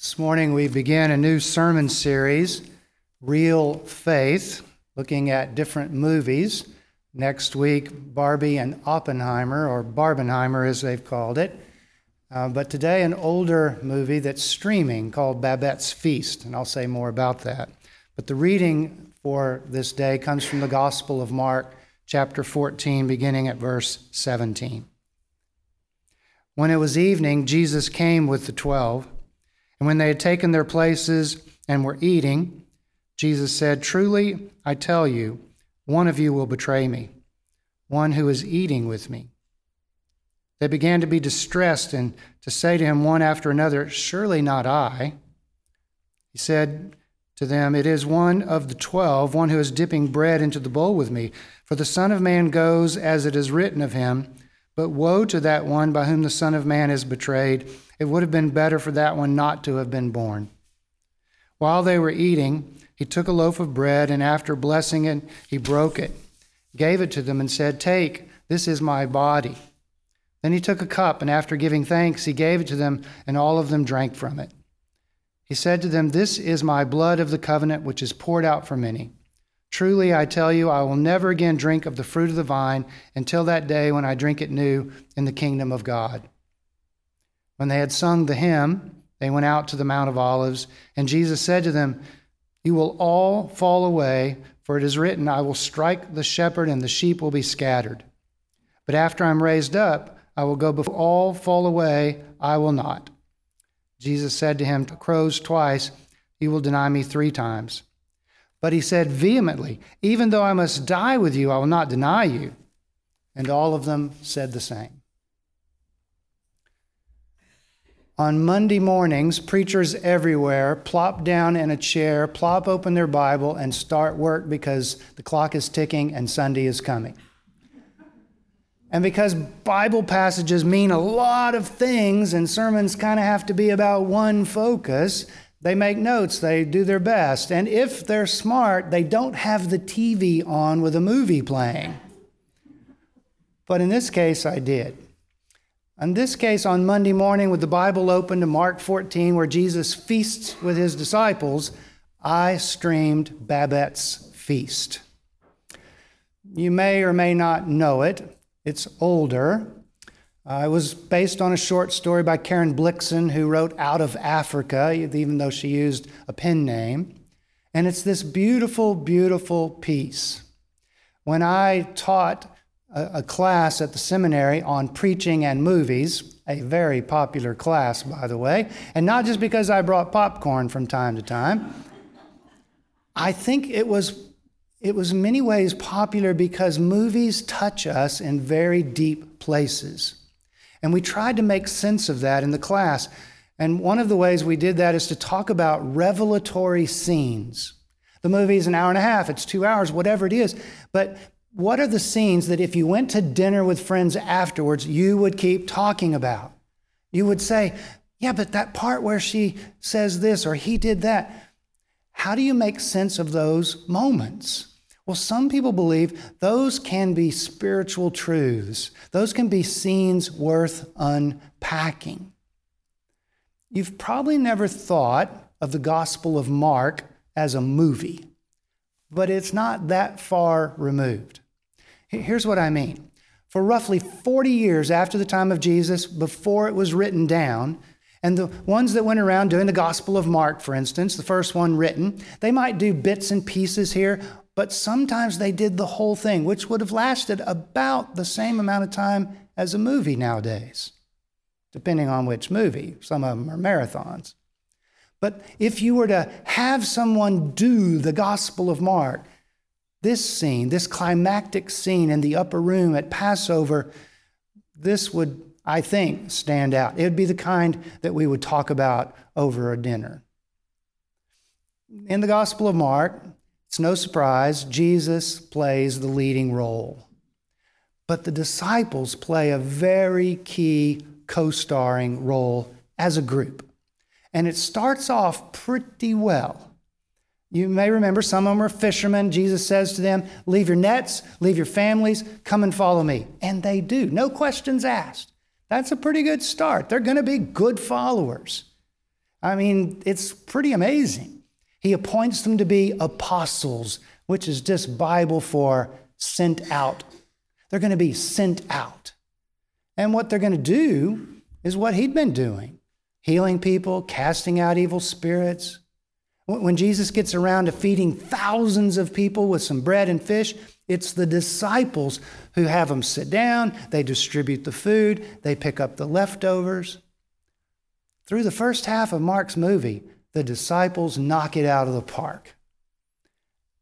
This morning we begin a new sermon series, Reel Faith, looking at different movies. Next week, Barbie and Oppenheimer, or Barbenheimer as they've called it. Uh, but today, an older movie that's streaming called Babette's Feast, and I'll say more about that. But the reading for this day comes from the Gospel of Mark, chapter 14, beginning at verse 17. When it was evening, Jesus came with the twelve. And when they had taken their places and were eating, Jesus said, Truly, I tell you, one of you will betray me, one who is eating with me. They began to be distressed and to say to him one after another, Surely not I. He said to them, It is one of the twelve, one who is dipping bread into the bowl with me. For the Son of Man goes as it is written of him. But woe to that one by whom the Son of Man is betrayed. It would have been better for that one not to have been born. While they were eating, he took a loaf of bread, and after blessing it, he broke it, gave it to them, and said, Take, this is my body. Then he took a cup, and after giving thanks, he gave it to them, and all of them drank from it. He said to them, This is my blood of the covenant, which is poured out for many. Truly, I tell you, I will never again drink of the fruit of the vine until that day when I drink it new in the kingdom of God. When they had sung the hymn, they went out to the Mount of Olives, and Jesus said to them, You will all fall away, for it is written, I will strike the shepherd, and the sheep will be scattered. But after I'm raised up, I will go before all fall away, I will not. Jesus said to him, Crows twice, you will deny me three times. But he said vehemently, Even though I must die with you, I will not deny you. And all of them said the same. On Monday mornings, preachers everywhere plop down in a chair, plop open their Bible, and start work because the clock is ticking and Sunday is coming. And because Bible passages mean a lot of things and sermons kind of have to be about one focus, they make notes, they do their best. And if they're smart, they don't have the TV on with a movie playing. But in this case, I did. In this case, on Monday morning, with the Bible open to Mark 14, where Jesus feasts with his disciples, I streamed Babette's Feast. You may or may not know it. It's older. Uh, it was based on a short story by Karen Blixen, who wrote Out of Africa, even though she used a pen name. And it's this beautiful, beautiful piece. When I taught a, a class at the seminary on preaching and movies, a very popular class, by the way, and not just because I brought popcorn from time to time, I think it was it was in many ways popular because movies touch us in very deep places. And we tried to make sense of that in the class. And one of the ways we did that is to talk about revelatory scenes. The movie is an hour and a half, it's two hours, whatever it is. But what are the scenes that if you went to dinner with friends afterwards, you would keep talking about? You would say, Yeah, but that part where she says this or he did that. How do you make sense of those moments? Well, some people believe those can be spiritual truths, those can be scenes worth unpacking. You've probably never thought of the Gospel of Mark as a movie, but it's not that far removed. Here's what I mean. For roughly 40 years after the time of Jesus, before it was written down, and the ones that went around doing the Gospel of Mark, for instance, the first one written, they might do bits and pieces here, but sometimes they did the whole thing, which would have lasted about the same amount of time as a movie nowadays, depending on which movie. Some of them are marathons. But if you were to have someone do the Gospel of Mark, this scene, this climactic scene in the upper room at Passover, this would, I think, stand out. It would be the kind that we would talk about over a dinner. In the Gospel of Mark, it's no surprise, Jesus plays the leading role. But the disciples play a very key co starring role as a group. And it starts off pretty well. You may remember some of them are fishermen. Jesus says to them, Leave your nets, leave your families, come and follow me. And they do, no questions asked. That's a pretty good start. They're going to be good followers. I mean, it's pretty amazing. He appoints them to be apostles, which is just Bible for sent out. They're going to be sent out. And what they're going to do is what he'd been doing healing people, casting out evil spirits. When Jesus gets around to feeding thousands of people with some bread and fish, it's the disciples who have them sit down, they distribute the food, they pick up the leftovers. Through the first half of Mark's movie, the disciples knock it out of the park.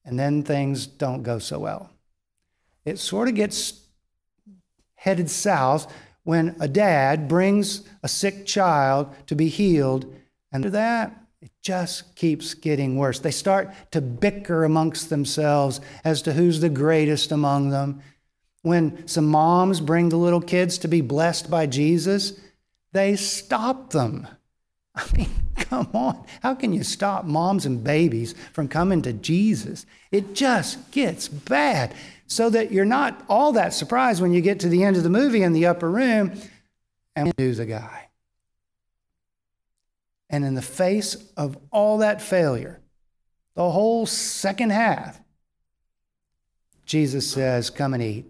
And then things don't go so well. It sort of gets headed south when a dad brings a sick child to be healed, and after that, it just keeps getting worse. They start to bicker amongst themselves as to who's the greatest among them. When some moms bring the little kids to be blessed by Jesus, they stop them. I mean, come on. How can you stop moms and babies from coming to Jesus? It just gets bad. So that you're not all that surprised when you get to the end of the movie in the upper room and who's the guy. And in the face of all that failure, the whole second half, Jesus says, Come and eat.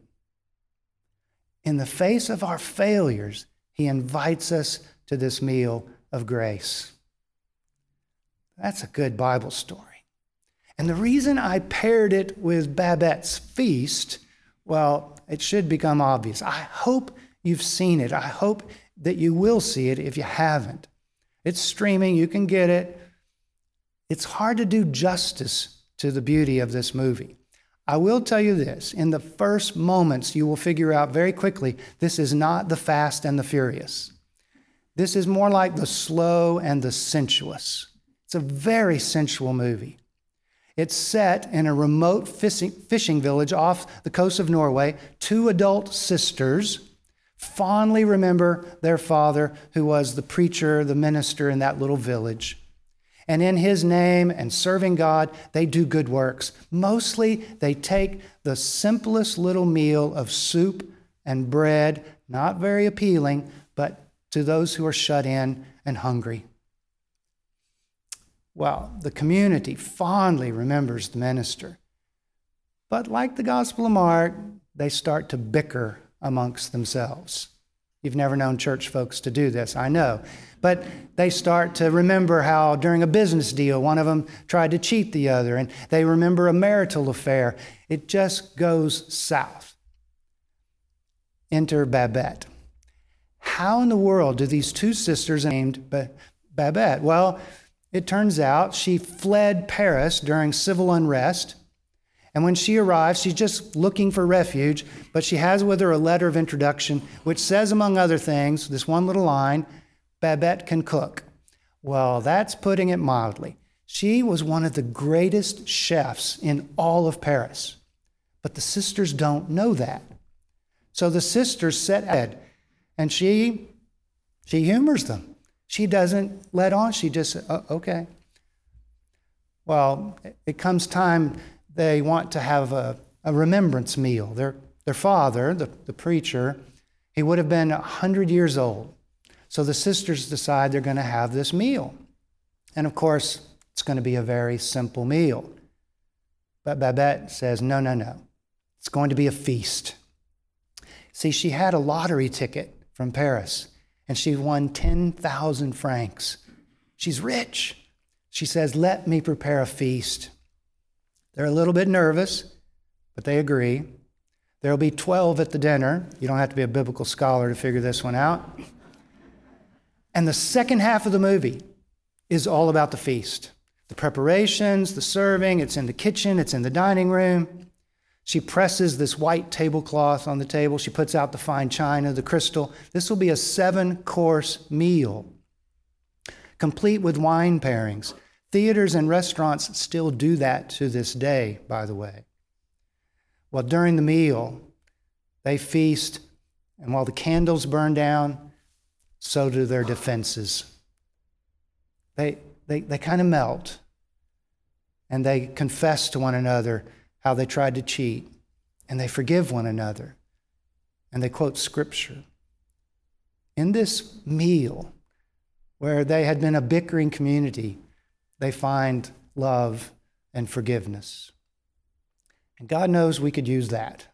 In the face of our failures, he invites us to this meal of grace. That's a good Bible story. And the reason I paired it with Babette's feast, well, it should become obvious. I hope you've seen it. I hope that you will see it if you haven't. It's streaming, you can get it. It's hard to do justice to the beauty of this movie. I will tell you this in the first moments, you will figure out very quickly this is not the fast and the furious. This is more like the slow and the sensuous. It's a very sensual movie. It's set in a remote fishing village off the coast of Norway. Two adult sisters fondly remember their father, who was the preacher, the minister in that little village. And in his name and serving God, they do good works. Mostly, they take the simplest little meal of soup and bread, not very appealing, but to those who are shut in and hungry. Well, the community fondly remembers the minister. But like the Gospel of Mark, they start to bicker amongst themselves. You've never known church folks to do this, I know. But they start to remember how during a business deal, one of them tried to cheat the other, and they remember a marital affair. It just goes south. Enter Babette. How in the world do these two sisters named Babette? Well, it turns out she fled Paris during civil unrest and when she arrives, she's just looking for refuge, but she has with her a letter of introduction, which says, among other things, this one little line Babette can cook. Well, that's putting it mildly. She was one of the greatest chefs in all of Paris, but the sisters don't know that. So the sisters set ahead, and she, she humors them. She doesn't let on. She just, oh, okay. Well, it comes time they want to have a, a remembrance meal. Their, their father, the, the preacher, he would have been 100 years old. So the sisters decide they're going to have this meal. And of course, it's going to be a very simple meal. But Babette says, no, no, no. It's going to be a feast. See, she had a lottery ticket from Paris and she won 10,000 francs. She's rich. She says, let me prepare a feast. They're a little bit nervous, but they agree. There'll be 12 at the dinner. You don't have to be a biblical scholar to figure this one out. And the second half of the movie is all about the feast the preparations, the serving. It's in the kitchen, it's in the dining room. She presses this white tablecloth on the table. She puts out the fine china, the crystal. This will be a seven course meal, complete with wine pairings. Theaters and restaurants still do that to this day, by the way. Well, during the meal, they feast, and while the candles burn down, so do their defenses. They, they, they kind of melt, and they confess to one another how they tried to cheat, and they forgive one another, and they quote scripture. In this meal, where they had been a bickering community, they find love and forgiveness. And God knows we could use that.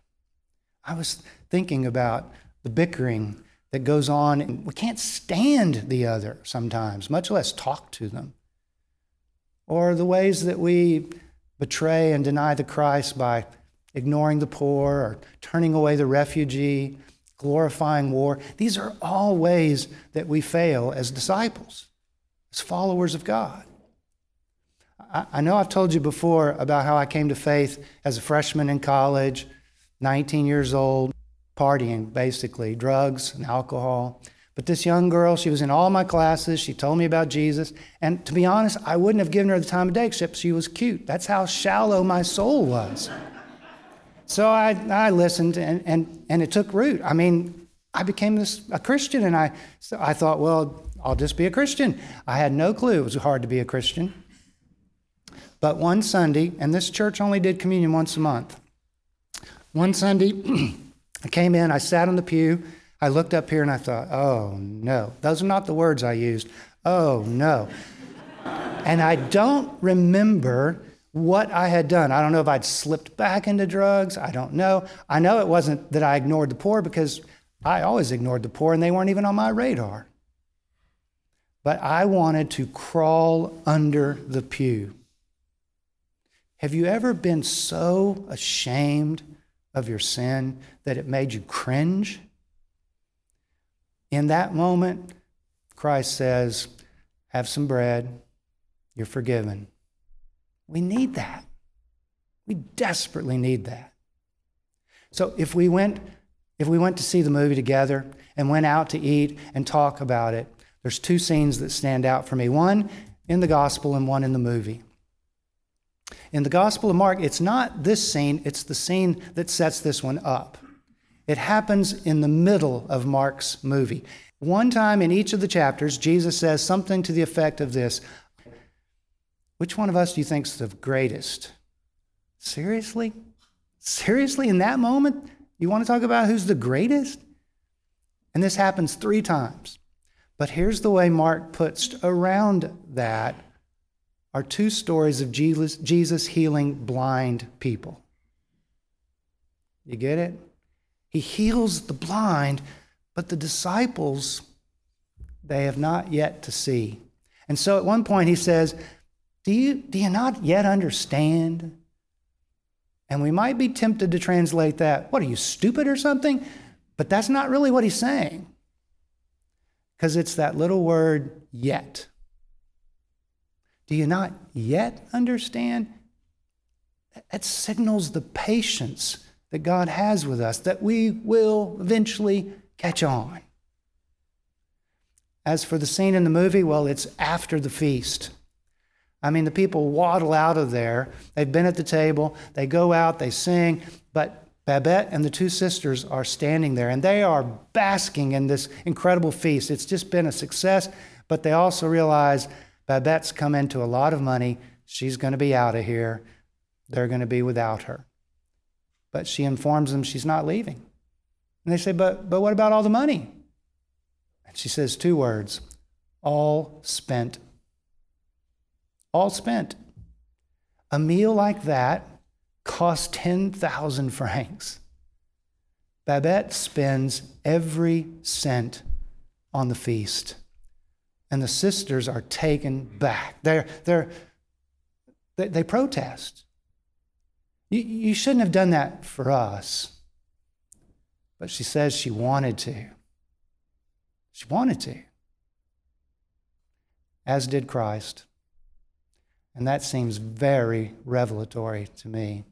I was thinking about the bickering that goes on, and we can't stand the other sometimes, much less talk to them. Or the ways that we betray and deny the Christ by ignoring the poor or turning away the refugee, glorifying war. These are all ways that we fail as disciples, as followers of God. I, know I've told you before about how I came to faith as a freshman in college, 19 years old, partying basically, drugs and alcohol. But this young girl, she was in all my classes. She told me about Jesus. And to be honest, I wouldn't have given her the time of day except she was cute. That's how shallow my soul was. So I, I listened and, and, and it took root. I mean, I became this, a Christian and I, so I thought, well, I'll just be a Christian. I had no clue it was hard to be a Christian. But one Sunday, and this church only did communion once a month. One Sunday, I came in, I sat on the pew, I looked up here and I thought, oh no. Those are not the words I used. Oh no. and I don't remember what I had done. I don't know if I'd slipped back into drugs. I don't know. I know it wasn't that I ignored the poor because I always ignored the poor and they weren't even on my radar. But I wanted to crawl under the pew. Have you ever been so ashamed of your sin that it made you cringe? In that moment, Christ says, Have some bread, you're forgiven. We need that. We desperately need that. So if we went if we went to see the movie together and went out to eat and talk about it, there's two scenes that stand out for me. One in the gospel and one in the movie. In the Gospel of Mark, it's not this scene, it's the scene that sets this one up. It happens in the middle of Mark's movie. One time in each of the chapters, Jesus says something to the effect of this Which one of us do you think is the greatest? Seriously? Seriously, in that moment, you want to talk about who's the greatest? And this happens three times. But here's the way Mark puts around that are two stories of Jesus, Jesus healing blind people. You get it? He heals the blind, but the disciples, they have not yet to see. And so at one point he says, Do you, do you not yet understand? And we might be tempted to translate that, What are you, stupid or something? But that's not really what he's saying. Because it's that little word, yet. Do you not yet understand? That signals the patience that God has with us, that we will eventually catch on. As for the scene in the movie, well, it's after the feast. I mean, the people waddle out of there. They've been at the table, they go out, they sing, but Babette and the two sisters are standing there and they are basking in this incredible feast. It's just been a success, but they also realize Babette's come into a lot of money. She's going to be out of here. They're going to be without her. But she informs them she's not leaving. And they say, But, but what about all the money? And she says two words all spent. All spent. A meal like that costs 10,000 francs. Babette spends every cent on the feast and the sisters are taken back. They're, they're, they, they protest. You, shouldn't have done that for us. But she says she wanted to. She wanted to. As did Christ. And that seems very revelatory to me.